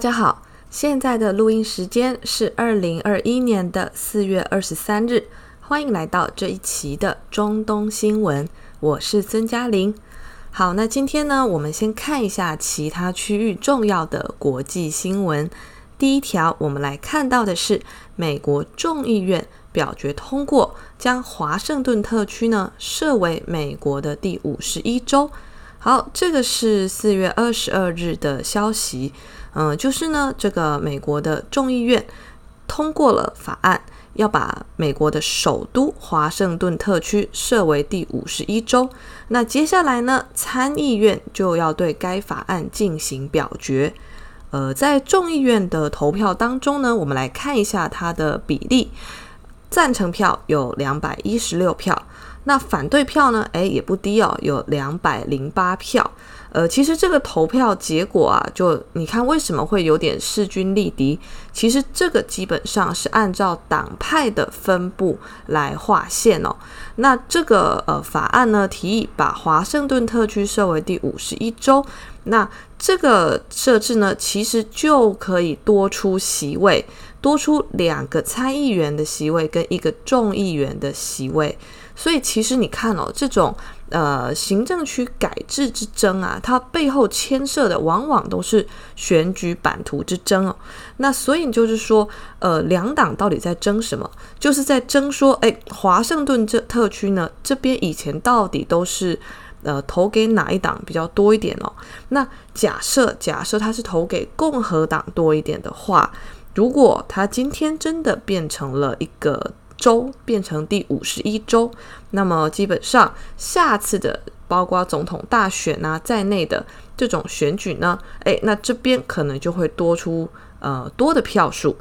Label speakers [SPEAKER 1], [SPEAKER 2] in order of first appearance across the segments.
[SPEAKER 1] 大家好，现在的录音时间是二零二一年的四月二十三日，欢迎来到这一期的中东新闻，我是孙嘉玲。好，那今天呢，我们先看一下其他区域重要的国际新闻。第一条，我们来看到的是美国众议院表决通过，将华盛顿特区呢设为美国的第五十一州。好，这个是四月二十二日的消息。嗯，就是呢，这个美国的众议院通过了法案，要把美国的首都华盛顿特区设为第五十一州。那接下来呢，参议院就要对该法案进行表决。呃，在众议院的投票当中呢，我们来看一下它的比例，赞成票有两百一十六票，那反对票呢，诶，也不低哦，有两百零八票。呃，其实这个投票结果啊，就你看为什么会有点势均力敌？其实这个基本上是按照党派的分布来划线哦。那这个呃法案呢，提议把华盛顿特区设为第五十一州，那这个设置呢，其实就可以多出席位，多出两个参议员的席位跟一个众议员的席位。所以其实你看哦，这种。呃，行政区改制之争啊，它背后牵涉的往往都是选举版图之争哦。那所以就是说，呃，两党到底在争什么？就是在争说，哎，华盛顿这特区呢，这边以前到底都是呃投给哪一党比较多一点哦？那假设假设他是投给共和党多一点的话，如果他今天真的变成了一个。周变成第五十一周，那么基本上下次的包括总统大选啊在内的这种选举呢，诶，那这边可能就会多出呃多的票数。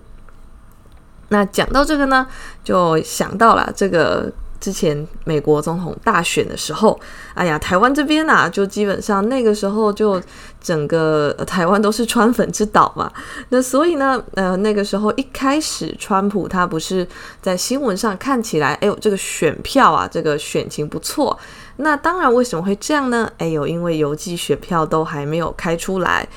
[SPEAKER 1] 那讲到这个呢，就想到了这个。之前美国总统大选的时候，哎呀，台湾这边啊，就基本上那个时候就整个台湾都是川粉之岛嘛。那所以呢，呃，那个时候一开始，川普他不是在新闻上看起来，哎呦，这个选票啊，这个选情不错。那当然，为什么会这样呢？哎呦，因为邮寄选票都还没有开出来。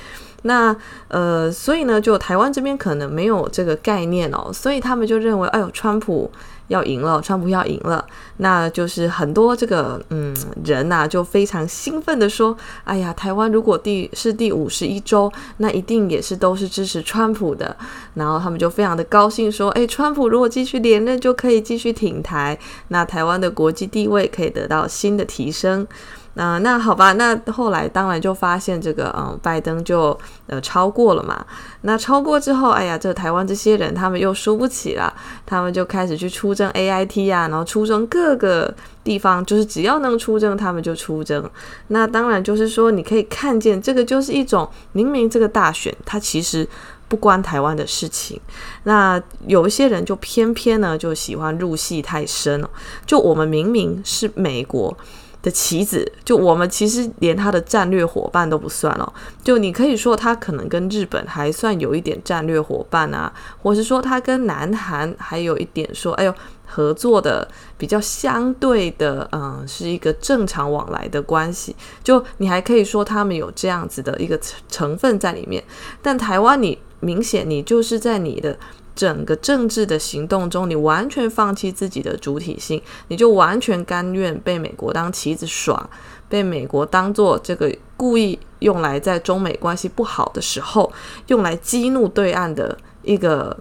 [SPEAKER 1] 那呃，所以呢，就台湾这边可能没有这个概念哦，所以他们就认为，哎呦，川普。要赢了，川普要赢了，那就是很多这个嗯人呐、就非常兴奋地说：“哎呀，台湾如果第是第五十一周，那一定也是都是支持川普的。”然后他们就非常的高兴说：“哎，川普如果继续连任，就可以继续挺台，那台湾的国际地位可以得到新的提升。”那那好吧，那后来当然就发现这个嗯，拜登就呃超过了嘛。那超过之后，哎呀，这台湾这些人他们又输不起了，他们就开始去出征 AIT 啊，然后出征各个地方，就是只要能出征，他们就出征。那当然就是说，你可以看见这个就是一种明明这个大选它其实不关台湾的事情。那有一些人就偏偏呢就喜欢入戏太深了，就我们明明是美国。的棋子，就我们其实连他的战略伙伴都不算了。就你可以说他可能跟日本还算有一点战略伙伴啊，或是说他跟南韩还有一点说，哎呦，合作的比较相对的，嗯，是一个正常往来的关系。就你还可以说他们有这样子的一个成分在里面。但台湾，你明显你就是在你的。整个政治的行动中，你完全放弃自己的主体性，你就完全甘愿被美国当棋子耍，被美国当做这个故意用来在中美关系不好的时候用来激怒对岸的一个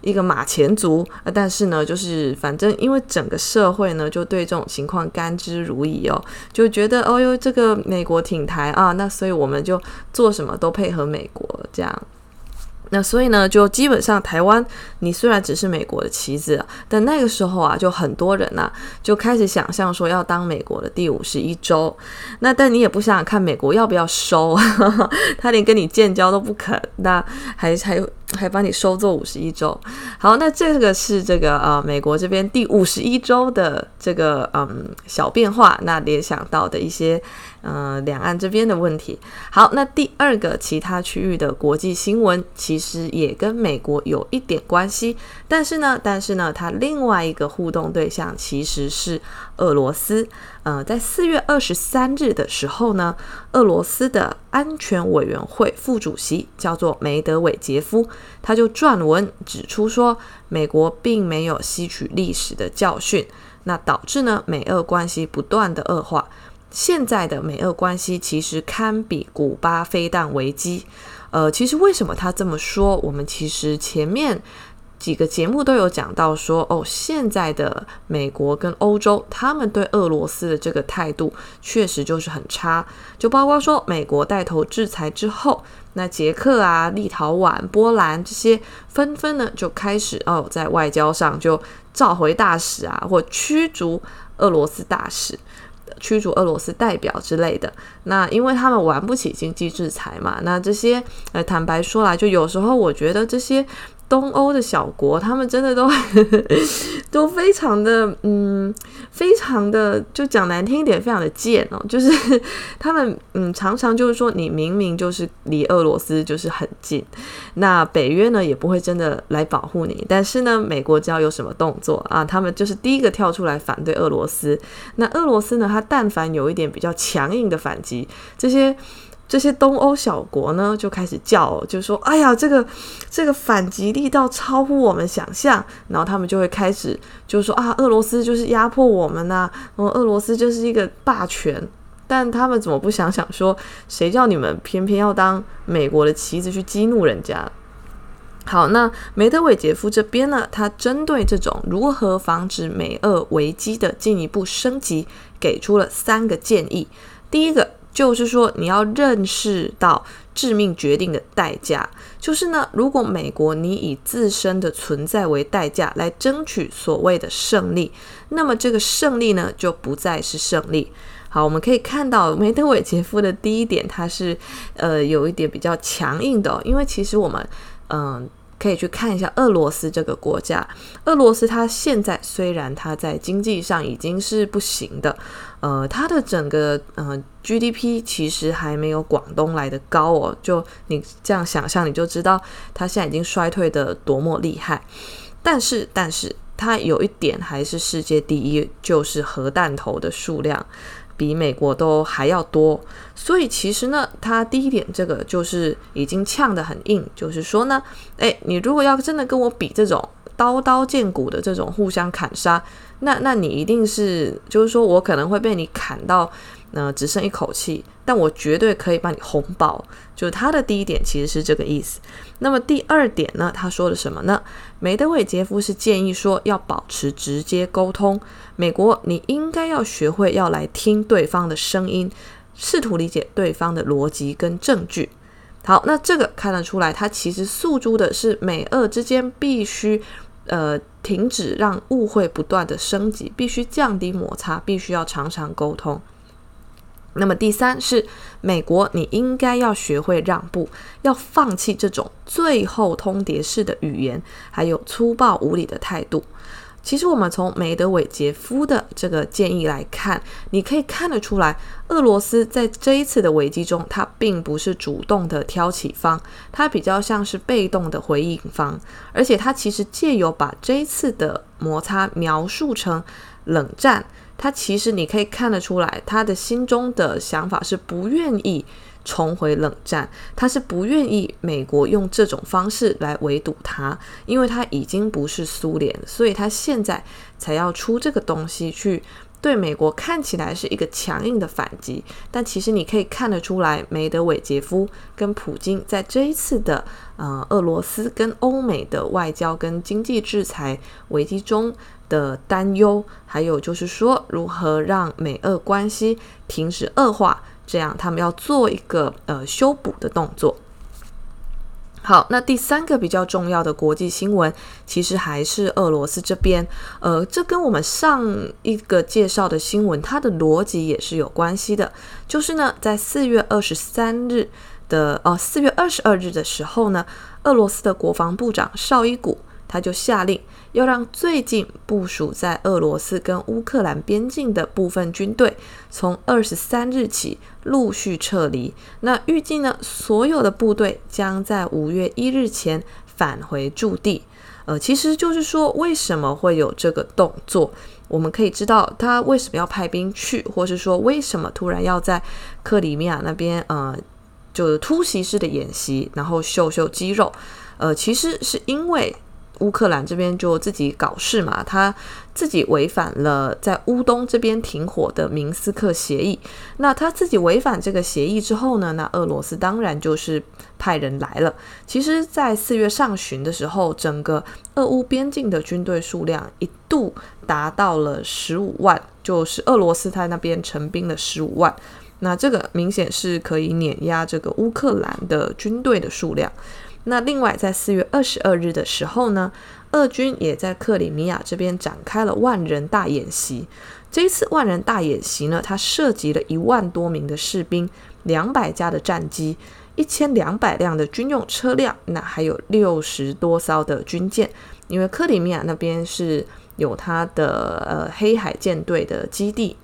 [SPEAKER 1] 一个马前卒。但是呢，就是反正因为整个社会呢就对这种情况甘之如饴哦，就觉得哦哟，这个美国挺台啊，那所以我们就做什么都配合美国这样。那所以呢，就基本上台湾，你虽然只是美国的棋子，但那个时候啊，就很多人呐、啊，就开始想象说要当美国的第五十一州。那但你也不想想看，美国要不要收？他连跟你建交都不肯，那还还有还帮你收做五十一周。好，那这个是这个呃，美国这边第五十一周的这个嗯小变化，那联想到的一些。呃，两岸这边的问题。好，那第二个其他区域的国际新闻，其实也跟美国有一点关系，但是呢，但是呢，它另外一个互动对象其实是俄罗斯。呃，在四月二十三日的时候呢，俄罗斯的安全委员会副主席，叫做梅德韦杰夫，他就撰文指出说，美国并没有吸取历史的教训，那导致呢美俄关系不断的恶化。现在的美俄关系其实堪比古巴飞弹危机。呃，其实为什么他这么说？我们其实前面。几个节目都有讲到说，哦，现在的美国跟欧洲，他们对俄罗斯的这个态度确实就是很差。就包括说，美国带头制裁之后，那捷克啊、立陶宛、波兰这些纷纷呢就开始哦，在外交上就召回大使啊，或驱逐俄罗斯大使、驱逐俄罗斯代表之类的。那因为他们玩不起经济制裁嘛，那这些呃，坦白说来，就有时候我觉得这些。东欧的小国，他们真的都 都非常的，嗯，非常的，就讲难听一点，非常的贱哦。就是 他们，嗯，常常就是说，你明明就是离俄罗斯就是很近，那北约呢也不会真的来保护你，但是呢，美国只要有什么动作啊，他们就是第一个跳出来反对俄罗斯。那俄罗斯呢，他但凡有一点比较强硬的反击，这些。这些东欧小国呢，就开始叫，就说：“哎呀，这个这个反击力道超乎我们想象。”然后他们就会开始就说：“啊，俄罗斯就是压迫我们呐、然后俄罗斯就是一个霸权。”但他们怎么不想想说，谁叫你们偏偏要当美国的棋子去激怒人家？好，那梅德韦杰夫这边呢，他针对这种如何防止美俄危机的进一步升级，给出了三个建议。第一个。就是说，你要认识到致命决定的代价。就是呢，如果美国你以自身的存在为代价来争取所谓的胜利，那么这个胜利呢，就不再是胜利。好，我们可以看到梅德韦杰夫的第一点，他是呃有一点比较强硬的，因为其实我们嗯。可以去看一下俄罗斯这个国家。俄罗斯它现在虽然它在经济上已经是不行的，呃，它的整个呃 GDP 其实还没有广东来的高哦。就你这样想象，你就知道它现在已经衰退的多么厉害。但是，但是它有一点还是世界第一，就是核弹头的数量。比美国都还要多，所以其实呢，它第一点这个就是已经呛得很硬，就是说呢，诶，你如果要真的跟我比这种刀刀见骨的这种互相砍杀，那那你一定是就是说我可能会被你砍到。呃，只剩一口气，但我绝对可以把你轰爆。就是他的第一点其实是这个意思。那么第二点呢，他说了什么呢？梅德韦杰夫是建议说要保持直接沟通。美国，你应该要学会要来听对方的声音，试图理解对方的逻辑跟证据。好，那这个看得出来，他其实诉诸的是美俄之间必须呃停止让误会不断的升级，必须降低摩擦，必须要常常沟通。那么第三是美国，你应该要学会让步，要放弃这种最后通牒式的语言，还有粗暴无理的态度。其实我们从梅德韦杰夫的这个建议来看，你可以看得出来，俄罗斯在这一次的危机中，它并不是主动的挑起方，它比较像是被动的回应方，而且它其实借由把这一次的摩擦描述成冷战。他其实你可以看得出来，他的心中的想法是不愿意重回冷战，他是不愿意美国用这种方式来围堵他，因为他已经不是苏联，所以他现在才要出这个东西去对美国看起来是一个强硬的反击，但其实你可以看得出来，梅德韦杰夫跟普京在这一次的呃俄罗斯跟欧美的外交跟经济制裁危机中。的担忧，还有就是说，如何让美俄关系停止恶化，这样他们要做一个呃修补的动作。好，那第三个比较重要的国际新闻，其实还是俄罗斯这边，呃，这跟我们上一个介绍的新闻，它的逻辑也是有关系的。就是呢，在四月二十三日的哦，四月二十二日的时候呢，俄罗斯的国防部长绍伊古他就下令。要让最近部署在俄罗斯跟乌克兰边境的部分军队从二十三日起陆续撤离。那预计呢，所有的部队将在五月一日前返回驻地。呃，其实就是说，为什么会有这个动作？我们可以知道他为什么要派兵去，或是说为什么突然要在克里米亚那边呃就是突袭式的演习，然后秀秀肌肉。呃，其实是因为。乌克兰这边就自己搞事嘛，他自己违反了在乌东这边停火的明斯克协议。那他自己违反这个协议之后呢，那俄罗斯当然就是派人来了。其实，在四月上旬的时候，整个俄乌边境的军队数量一度达到了十五万，就是俄罗斯他那边成兵了十五万。那这个明显是可以碾压这个乌克兰的军队的数量。那另外，在四月二十二日的时候呢，俄军也在克里米亚这边展开了万人大演习。这一次万人大演习呢，它涉及了一万多名的士兵、两百架的战机、一千两百辆的军用车辆，那还有六十多艘的军舰。因为克里米亚那边是有它的呃黑海舰队的基地，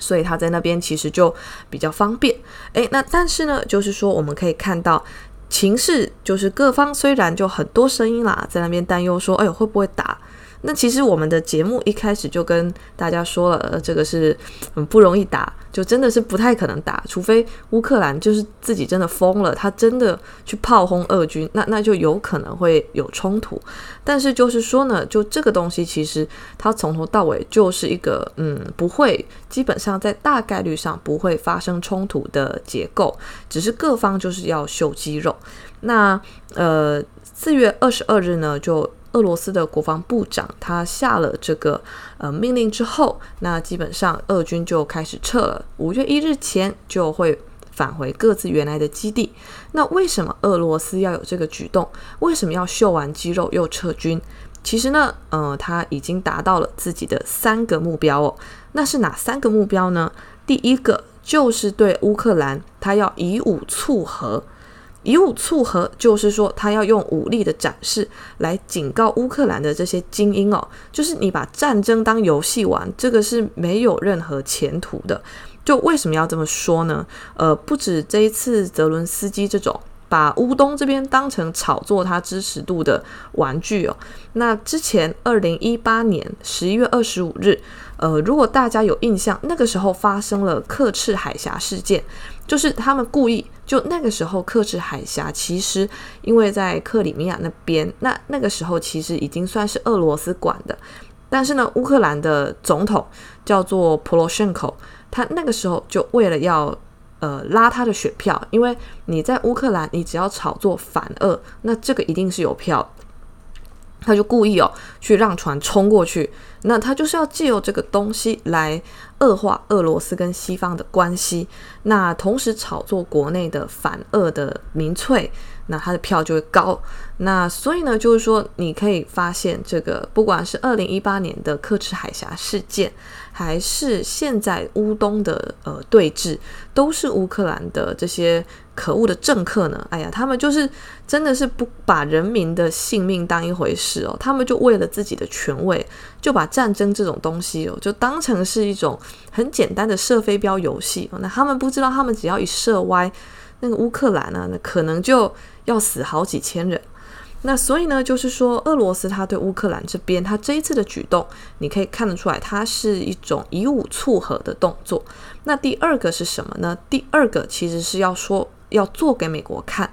[SPEAKER 1] 所以他在那边其实就比较方便。诶，那但是呢，就是说我们可以看到。情势就是各方虽然就很多声音啦，在那边担忧说，哎呦会不会打？那其实我们的节目一开始就跟大家说了，呃，这个是很不容易打，就真的是不太可能打，除非乌克兰就是自己真的疯了，他真的去炮轰俄军，那那就有可能会有冲突。但是就是说呢，就这个东西其实它从头到尾就是一个嗯，不会，基本上在大概率上不会发生冲突的结构，只是各方就是要秀肌肉。那呃，四月二十二日呢就。俄罗斯的国防部长他下了这个呃命令之后，那基本上俄军就开始撤了。五月一日前就会返回各自原来的基地。那为什么俄罗斯要有这个举动？为什么要秀完肌肉又撤军？其实呢，呃，他已经达到了自己的三个目标哦。那是哪三个目标呢？第一个就是对乌克兰，他要以武促和。以武促和，就是说他要用武力的展示来警告乌克兰的这些精英哦，就是你把战争当游戏玩，这个是没有任何前途的。就为什么要这么说呢？呃，不止这一次泽伦斯基这种把乌东这边当成炒作他支持度的玩具哦，那之前二零一八年十一月二十五日，呃，如果大家有印象，那个时候发生了刻赤海峡事件。就是他们故意，就那个时候克赤海峡，其实因为在克里米亚那边，那那个时候其实已经算是俄罗斯管的，但是呢，乌克兰的总统叫做普罗申科，他那个时候就为了要呃拉他的选票，因为你在乌克兰，你只要炒作反俄，那这个一定是有票。他就故意哦去让船冲过去，那他就是要借由这个东西来恶化俄罗斯跟西方的关系，那同时炒作国内的反俄的民粹，那他的票就会高。那所以呢，就是说你可以发现，这个不管是二零一八年的克赤海峡事件，还是现在乌东的呃对峙，都是乌克兰的这些。可恶的政客呢？哎呀，他们就是真的是不把人民的性命当一回事哦，他们就为了自己的权位，就把战争这种东西哦，就当成是一种很简单的射飞镖游戏。那他们不知道，他们只要一射歪，那个乌克兰呢，那可能就要死好几千人。那所以呢，就是说，俄罗斯他对乌克兰这边，他这一次的举动，你可以看得出来，它是一种以武促和的动作。那第二个是什么呢？第二个其实是要说。要做给美国看，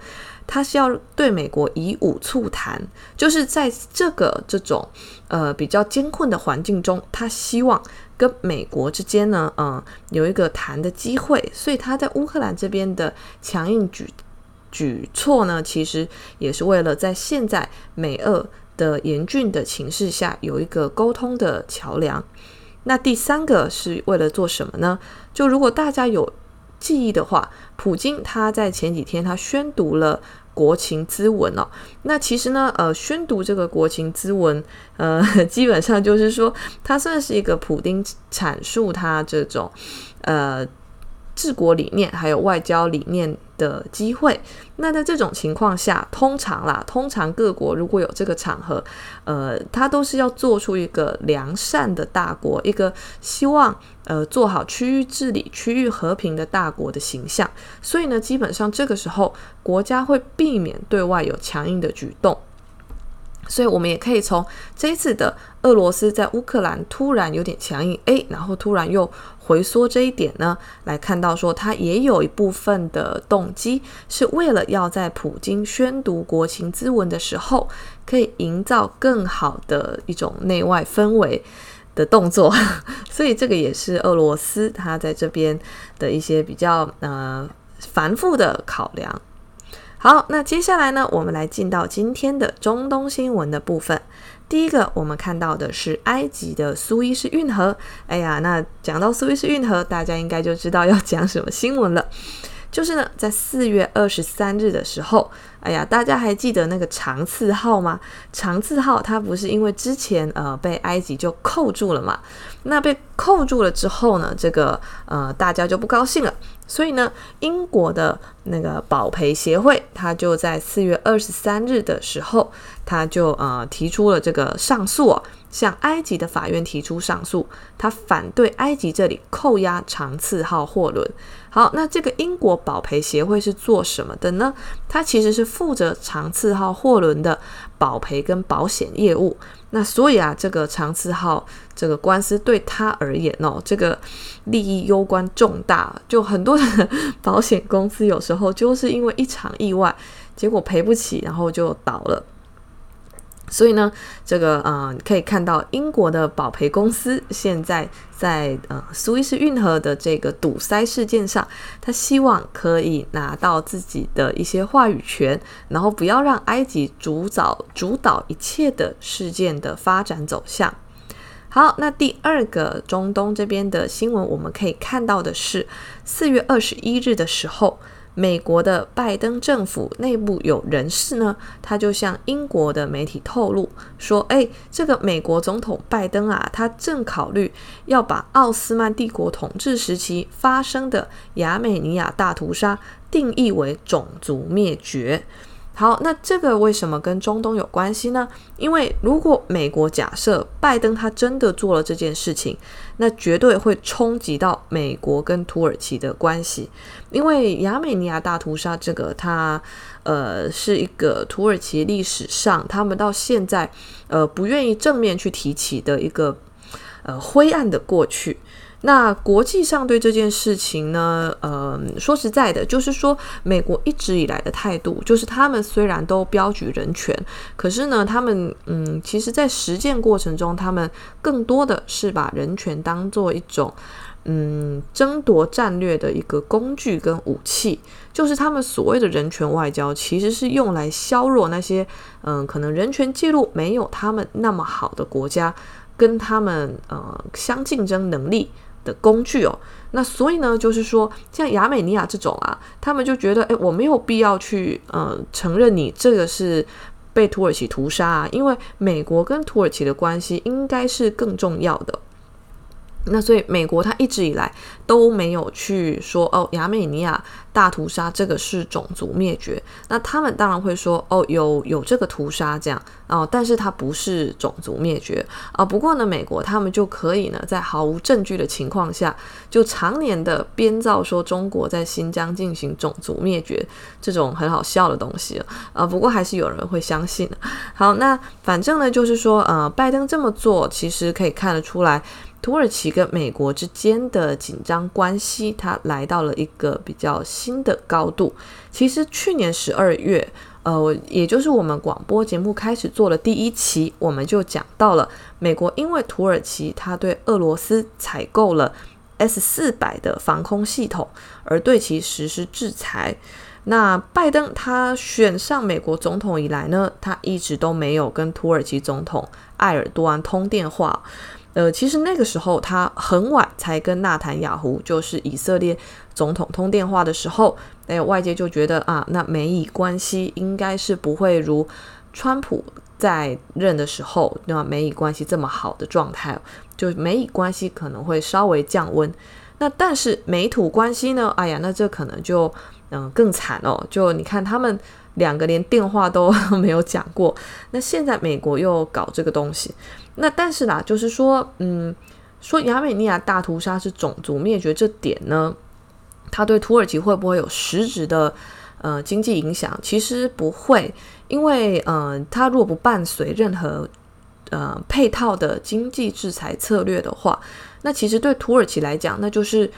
[SPEAKER 1] 他是要对美国以武促谈，就是在这个这种呃比较艰困的环境中，他希望跟美国之间呢，嗯、有一个谈的机会。所以他在乌克兰这边的强硬举举措呢，其实也是为了在现在美俄的严峻的情势下有一个沟通的桥梁。那第三个是为了做什么呢？就如果大家有。记忆的话，普京他在前几天他宣读了国情咨文哦。那其实呢，呃，宣读这个国情咨文，呃，基本上就是说，它算是一个普丁阐述他这种，呃。治国理念还有外交理念的机会，那在这种情况下，通常啦，通常各国如果有这个场合，呃，他都是要做出一个良善的大国，一个希望呃做好区域治理、区域和平的大国的形象。所以呢，基本上这个时候国家会避免对外有强硬的举动。所以，我们也可以从这一次的俄罗斯在乌克兰突然有点强硬，诶，然后突然又回缩这一点呢，来看到说，他也有一部分的动机是为了要在普京宣读国情咨文的时候，可以营造更好的一种内外氛围的动作。所以，这个也是俄罗斯他在这边的一些比较呃繁复的考量。好，那接下来呢，我们来进到今天的中东新闻的部分。第一个，我们看到的是埃及的苏伊士运河。哎呀，那讲到苏伊士运河，大家应该就知道要讲什么新闻了。就是呢，在四月二十三日的时候，哎呀，大家还记得那个长赐号吗？长赐号它不是因为之前呃被埃及就扣住了嘛？那被扣住了之后呢，这个呃大家就不高兴了。所以呢，英国的那个保赔协会，他就在四月二十三日的时候，他就呃提出了这个上诉哦，向埃及的法院提出上诉，他反对埃及这里扣押长赐号货轮。好，那这个英国保赔协会是做什么的呢？它其实是负责长赐号货轮的保赔跟保险业务。那所以啊，这个长赐号这个官司对他而言哦，这个利益攸关重大，就很多的保险公司有时候就是因为一场意外，结果赔不起，然后就倒了。所以呢，这个呃，可以看到英国的保赔公司现在在呃苏伊士运河的这个堵塞事件上，他希望可以拿到自己的一些话语权，然后不要让埃及主导主导一切的事件的发展走向。好，那第二个中东这边的新闻，我们可以看到的是四月二十一日的时候。美国的拜登政府内部有人士呢，他就向英国的媒体透露说：“哎，这个美国总统拜登啊，他正考虑要把奥斯曼帝国统治时期发生的亚美尼亚大屠杀定义为种族灭绝。”好，那这个为什么跟中东有关系呢？因为如果美国假设拜登他真的做了这件事情，那绝对会冲击到美国跟土耳其的关系。因为亚美尼亚大屠杀这个，它呃是一个土耳其历史上他们到现在呃不愿意正面去提起的一个呃灰暗的过去。那国际上对这件事情呢，呃，说实在的，就是说美国一直以来的态度，就是他们虽然都标举人权，可是呢，他们嗯，其实在实践过程中，他们更多的是把人权当做一种嗯争夺战略的一个工具跟武器，就是他们所谓的人权外交，其实是用来削弱那些嗯可能人权记录没有他们那么好的国家，跟他们呃相竞争能力。工具哦，那所以呢，就是说，像亚美尼亚这种啊，他们就觉得，诶，我没有必要去呃承认你这个是被土耳其屠杀啊，因为美国跟土耳其的关系应该是更重要的。那所以美国他一直以来都没有去说哦，亚美尼亚大屠杀这个是种族灭绝。那他们当然会说哦，有有这个屠杀这样哦，但是它不是种族灭绝啊。不过呢，美国他们就可以呢，在毫无证据的情况下，就常年的编造说中国在新疆进行种族灭绝这种很好笑的东西啊。不过还是有人会相信。好，那反正呢，就是说呃，拜登这么做其实可以看得出来。土耳其跟美国之间的紧张关系，它来到了一个比较新的高度。其实去年十二月，呃，也就是我们广播节目开始做的第一期，我们就讲到了美国因为土耳其它对俄罗斯采购了 S 四百的防空系统，而对其实施制裁。那拜登他选上美国总统以来呢，他一直都没有跟土耳其总统埃尔多安通电话。呃，其实那个时候他很晚才跟纳坦雅胡，就是以色列总统通电话的时候，哎，外界就觉得啊，那美以关系应该是不会如川普在任的时候，那美以关系这么好的状态，就美以关系可能会稍微降温。那但是美土关系呢？哎呀，那这可能就嗯、更惨哦。就你看他们两个连电话都 没有讲过，那现在美国又搞这个东西。那但是啦，就是说，嗯，说亚美尼亚大屠杀是种族灭绝这点呢，他对土耳其会不会有实质的呃经济影响？其实不会，因为呃，它如果不伴随任何呃配套的经济制裁策略的话，那其实对土耳其来讲，那就是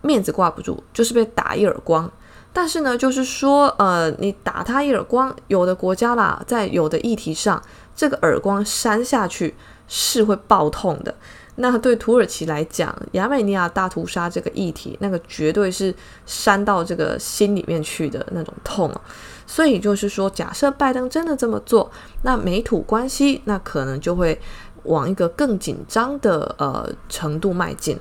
[SPEAKER 1] 面子挂不住，就是被打一耳光。但是呢，就是说，呃，你打他一耳光，有的国家啦，在有的议题上，这个耳光扇下去是会爆痛的。那对土耳其来讲，亚美尼亚大屠杀这个议题，那个绝对是扇到这个心里面去的那种痛啊。所以就是说，假设拜登真的这么做，那美土关系那可能就会往一个更紧张的呃程度迈进。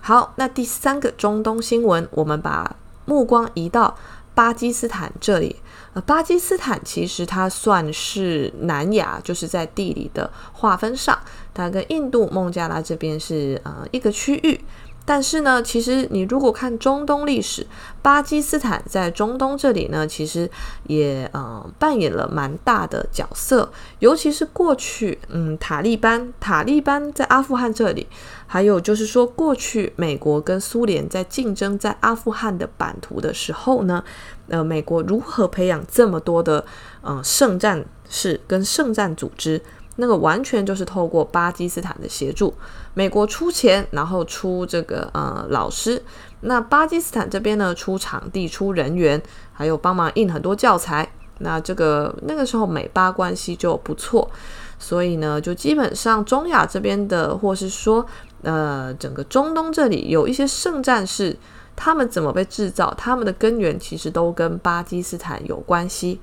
[SPEAKER 1] 好，那第三个中东新闻，我们把。目光移到巴基斯坦这里，呃，巴基斯坦其实它算是南亚，就是在地理的划分上，它跟印度、孟加拉这边是呃一个区域。但是呢，其实你如果看中东历史，巴基斯坦在中东这里呢，其实也呃扮演了蛮大的角色。尤其是过去，嗯，塔利班，塔利班在阿富汗这里，还有就是说，过去美国跟苏联在竞争在阿富汗的版图的时候呢，呃，美国如何培养这么多的呃圣战士跟圣战组织？那个完全就是透过巴基斯坦的协助，美国出钱，然后出这个呃老师，那巴基斯坦这边呢出场地、出人员，还有帮忙印很多教材。那这个那个时候美巴关系就不错，所以呢就基本上中亚这边的，或是说呃整个中东这里有一些圣战士，他们怎么被制造，他们的根源其实都跟巴基斯坦有关系。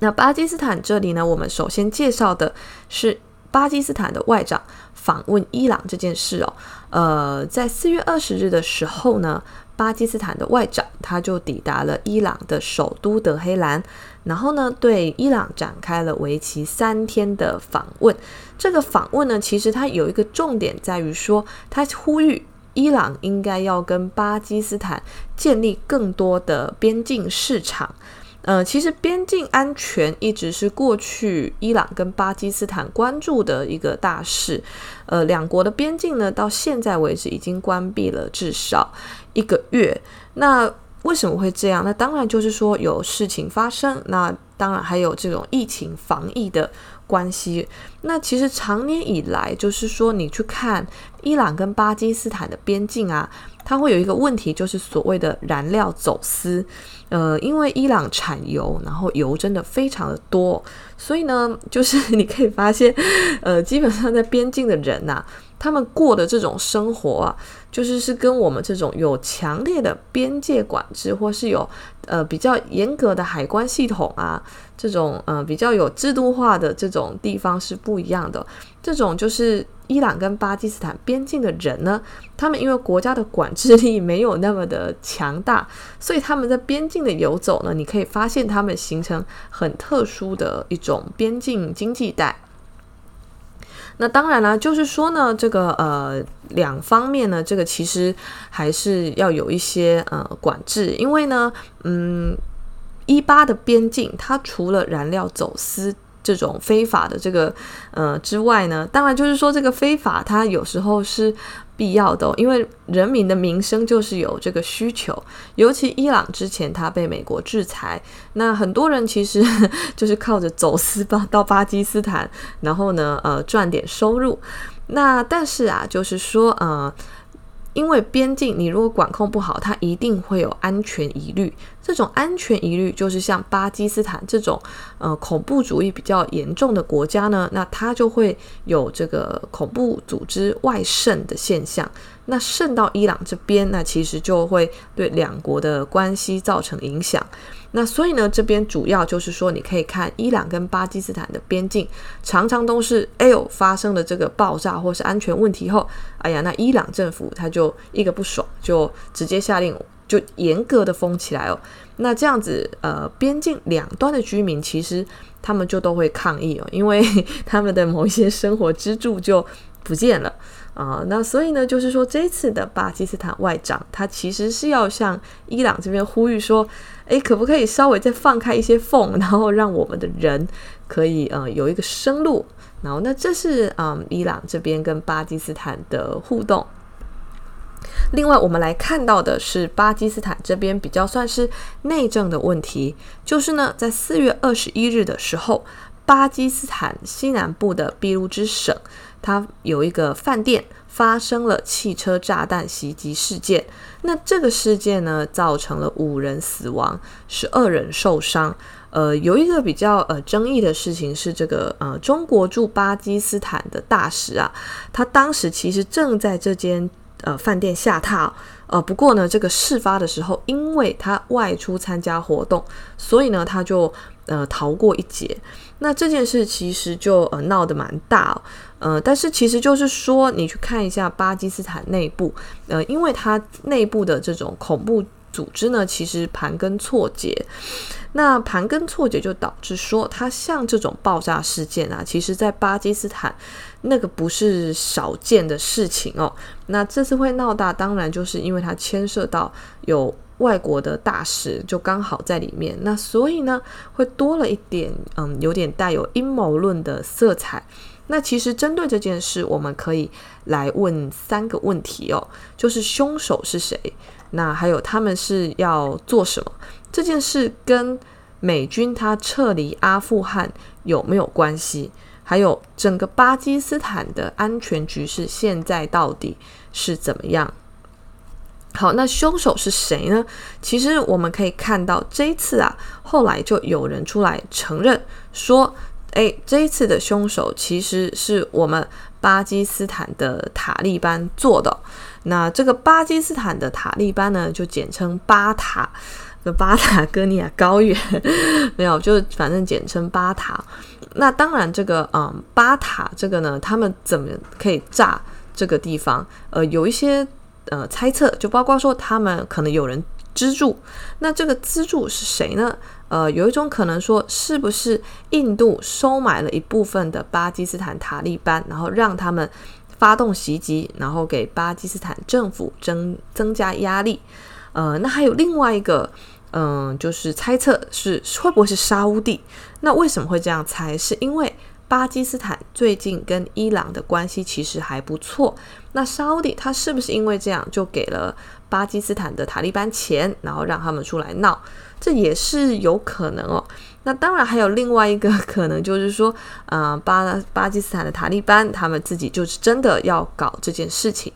[SPEAKER 1] 那巴基斯坦这里呢，我们首先介绍的是巴基斯坦的外长访问伊朗这件事哦。呃，在四月二十日的时候呢，巴基斯坦的外长他就抵达了伊朗的首都德黑兰，然后呢，对伊朗展开了为期三天的访问。这个访问呢，其实它有一个重点在于说，他呼吁伊朗应该要跟巴基斯坦建立更多的边境市场。呃，其实边境安全一直是过去伊朗跟巴基斯坦关注的一个大事。呃，两国的边境呢，到现在为止已经关闭了至少一个月。那为什么会这样？那当然就是说有事情发生。那当然还有这种疫情防疫的关系。那其实长年以来，就是说你去看伊朗跟巴基斯坦的边境啊，它会有一个问题，就是所谓的燃料走私。呃，因为伊朗产油，然后油真的非常的多，所以呢，就是你可以发现，呃，基本上在边境的人呐、他们过的这种生活啊，就是是跟我们这种有强烈的边界管制，或是有呃比较严格的海关系统啊，这种呃比较有制度化的这种地方是不一样的。这种就是。伊朗跟巴基斯坦边境的人呢，他们因为国家的管制力没有那么的强大，所以他们在边境的游走呢，你可以发现他们形成很特殊的一种边境经济带。那当然啦，就是说呢，这个呃两方面呢，这个其实还是要有一些呃管制，因为呢，嗯，一八的边境它除了燃料走私。这种非法的这个呃之外呢，当然就是说这个非法它有时候是必要的，因为人民的民生就是有这个需求。尤其伊朗之前它被美国制裁，那很多人其实 就是靠着走私吧到巴基斯坦，然后呢呃赚点收入。那但是啊，就是说呃。因为边境你如果管控不好，它一定会有安全疑虑。这种安全疑虑就是像巴基斯坦这种呃恐怖主义比较严重的国家呢，那它就会有这个恐怖组织外渗的现象。那渗到伊朗这边，那其实就会对两国的关系造成影响。那所以呢，这边主要就是说，你可以看伊朗跟巴基斯坦的边境，常常都是哎呦发生了这个爆炸或是安全问题后，哎呀，那伊朗政府他就一个不爽，就直接下令就严格的封起来哦。那这样子，呃，边境两端的居民其实他们就都会抗议哦，因为 他们的某一些生活支柱就不见了。啊、那所以呢，就是说这次的巴基斯坦外长，他其实是要向伊朗这边呼吁说，诶，可不可以稍微再放开一些缝，然后让我们的人可以呃有一个生路。然后，那这是嗯伊朗这边跟巴基斯坦的互动。另外，我们来看到的是巴基斯坦这边比较算是内政的问题，就是呢，在四月二十一日的时候，巴基斯坦西南部的俾路支省，它有一个饭店发生了汽车炸弹袭击事件。那这个事件呢，造成了五人死亡，十二人受伤。呃，有一个比较呃争议的事情是，这个呃中国驻巴基斯坦的大使啊，他当时其实正在这间。呃，饭店下榻。呃，不过呢，这个事发的时候，因为他外出参加活动，所以呢，他就呃逃过一劫。那这件事其实就呃闹得蛮大，呃，但是其实就是说，你去看一下巴基斯坦内部，呃，因为它内部的这种恐怖组织呢，其实盘根错节。那盘根错节就导致说，它像这种爆炸事件啊，其实在巴基斯坦那个不是少见的事情哦。那这次会闹大，当然就是因为它牵涉到有外国的大使，就刚好在里面。那所以呢，会多了一点，嗯，有点带有阴谋论的色彩。那其实针对这件事，我们可以来问三个问题哦，就是凶手是谁？那还有他们是要做什么？这件事跟美军他撤离阿富汗有没有关系？还有整个巴基斯坦的安全局势现在到底是怎么样？好，那凶手是谁呢？其实我们可以看到，这一次啊，后来就有人出来承认说，诶，这一次的凶手其实是我们巴基斯坦的塔利班做的。那这个巴基斯坦的塔利班呢，就简称巴塔。巴塔哥尼亚高原 没有，就反正简称巴塔。那当然，这个嗯，巴塔这个呢，他们怎么可以炸这个地方？呃，有一些呃猜测，就包括说他们可能有人资助。那这个资助是谁呢？呃，有一种可能说，是不是印度收买了一部分的巴基斯坦塔利班，然后让他们发动袭击，然后给巴基斯坦政府增增加压力？呃，那还有另外一个。嗯，就是猜测是会不会是沙乌地？那为什么会这样猜？是因为巴基斯坦最近跟伊朗的关系其实还不错。那沙乌地他是不是因为这样就给了巴基斯坦的塔利班钱，然后让他们出来闹？这也是有可能哦。那当然还有另外一个可能，就是说，嗯，巴巴基斯坦的塔利班他们自己就是真的要搞这件事情。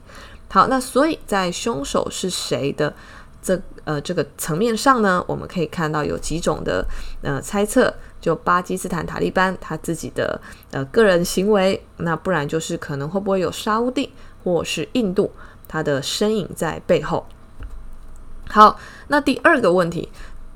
[SPEAKER 1] 好，那所以在凶手是谁的？这呃，这个层面上呢，我们可以看到有几种的呃猜测，就巴基斯坦塔利班他自己的呃个人行为，那不然就是可能会不会有沙乌地或是印度他的身影在背后。好，那第二个问题，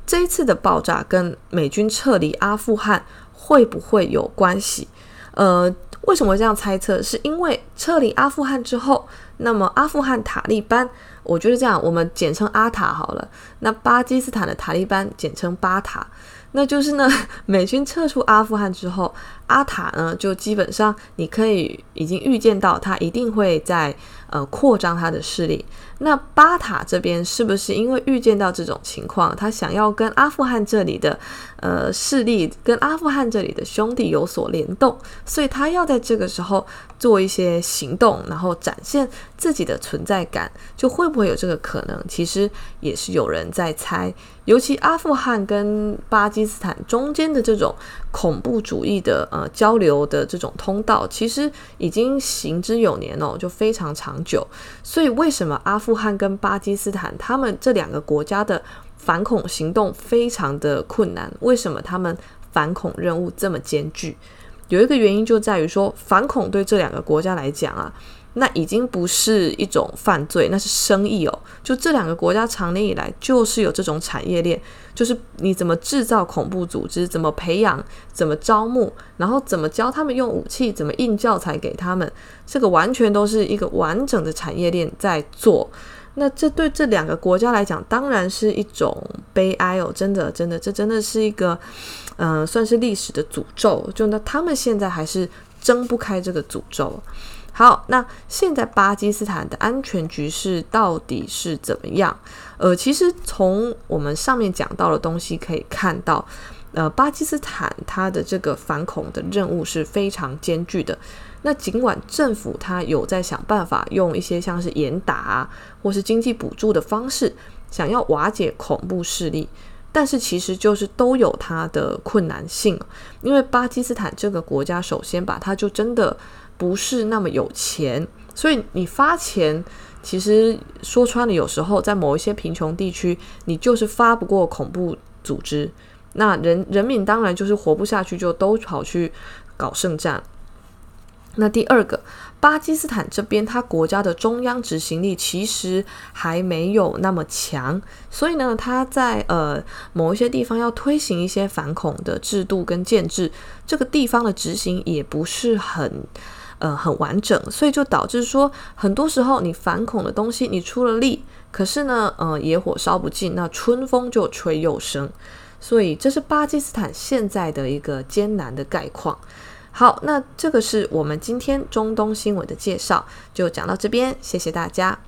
[SPEAKER 1] 这一次的爆炸跟美军撤离阿富汗会不会有关系？呃，为什么这样猜测？是因为撤离阿富汗之后，那么阿富汗塔利班。我觉得这样，我们简称阿塔好了。那巴基斯坦的塔利班简称巴塔。那就是呢，美军撤出阿富汗之后，阿塔呢就基本上你可以已经预见到，他一定会在呃扩张他的势力。那巴塔这边是不是因为预见到这种情况，他想要跟阿富汗这里的呃势力，跟阿富汗这里的兄弟有所联动，所以他要在这个时候做一些行动，然后展现自己的存在感，就会不会有这个可能？其实也是有人在猜。尤其阿富汗跟巴基斯坦中间的这种恐怖主义的呃交流的这种通道，其实已经行之有年哦，就非常长久。所以为什么阿富汗跟巴基斯坦他们这两个国家的反恐行动非常的困难？为什么他们反恐任务这么艰巨？有一个原因就在于说，反恐对这两个国家来讲啊。那已经不是一种犯罪，那是生意哦。就这两个国家长年以来就是有这种产业链，就是你怎么制造恐怖组织，怎么培养，怎么招募，然后怎么教他们用武器，怎么印教材给他们，这个完全都是一个完整的产业链在做。那这对这两个国家来讲，当然是一种悲哀哦。真的，真的，这真的是一个，嗯、算是历史的诅咒。就那他们现在还是挣不开这个诅咒。好，那现在巴基斯坦的安全局势到底是怎么样？呃，其实从我们上面讲到的东西可以看到，呃，巴基斯坦它的这个反恐的任务是非常艰巨的。那尽管政府它有在想办法用一些像是严打啊，或是经济补助的方式，想要瓦解恐怖势力，但是其实就是都有它的困难性。因为巴基斯坦这个国家，首先吧，它就真的不是那么有钱，所以你发钱，其实说穿了，有时候在某一些贫穷地区，你就是发不过恐怖组织，那人人民当然就是活不下去，就都跑去搞圣战。那第二个，巴基斯坦这边，它国家的中央执行力其实还没有那么强，所以呢，它在呃某一些地方要推行一些反恐的制度跟建制，这个地方的执行也不是很呃很完整，所以就导致说，很多时候你反恐的东西你出了力，可是呢，呃野火烧不尽，那春风就吹又生，所以这是巴基斯坦现在的一个艰难的概况。好，那这个是我们今天中东新闻的介绍，就讲到这边，谢谢大家。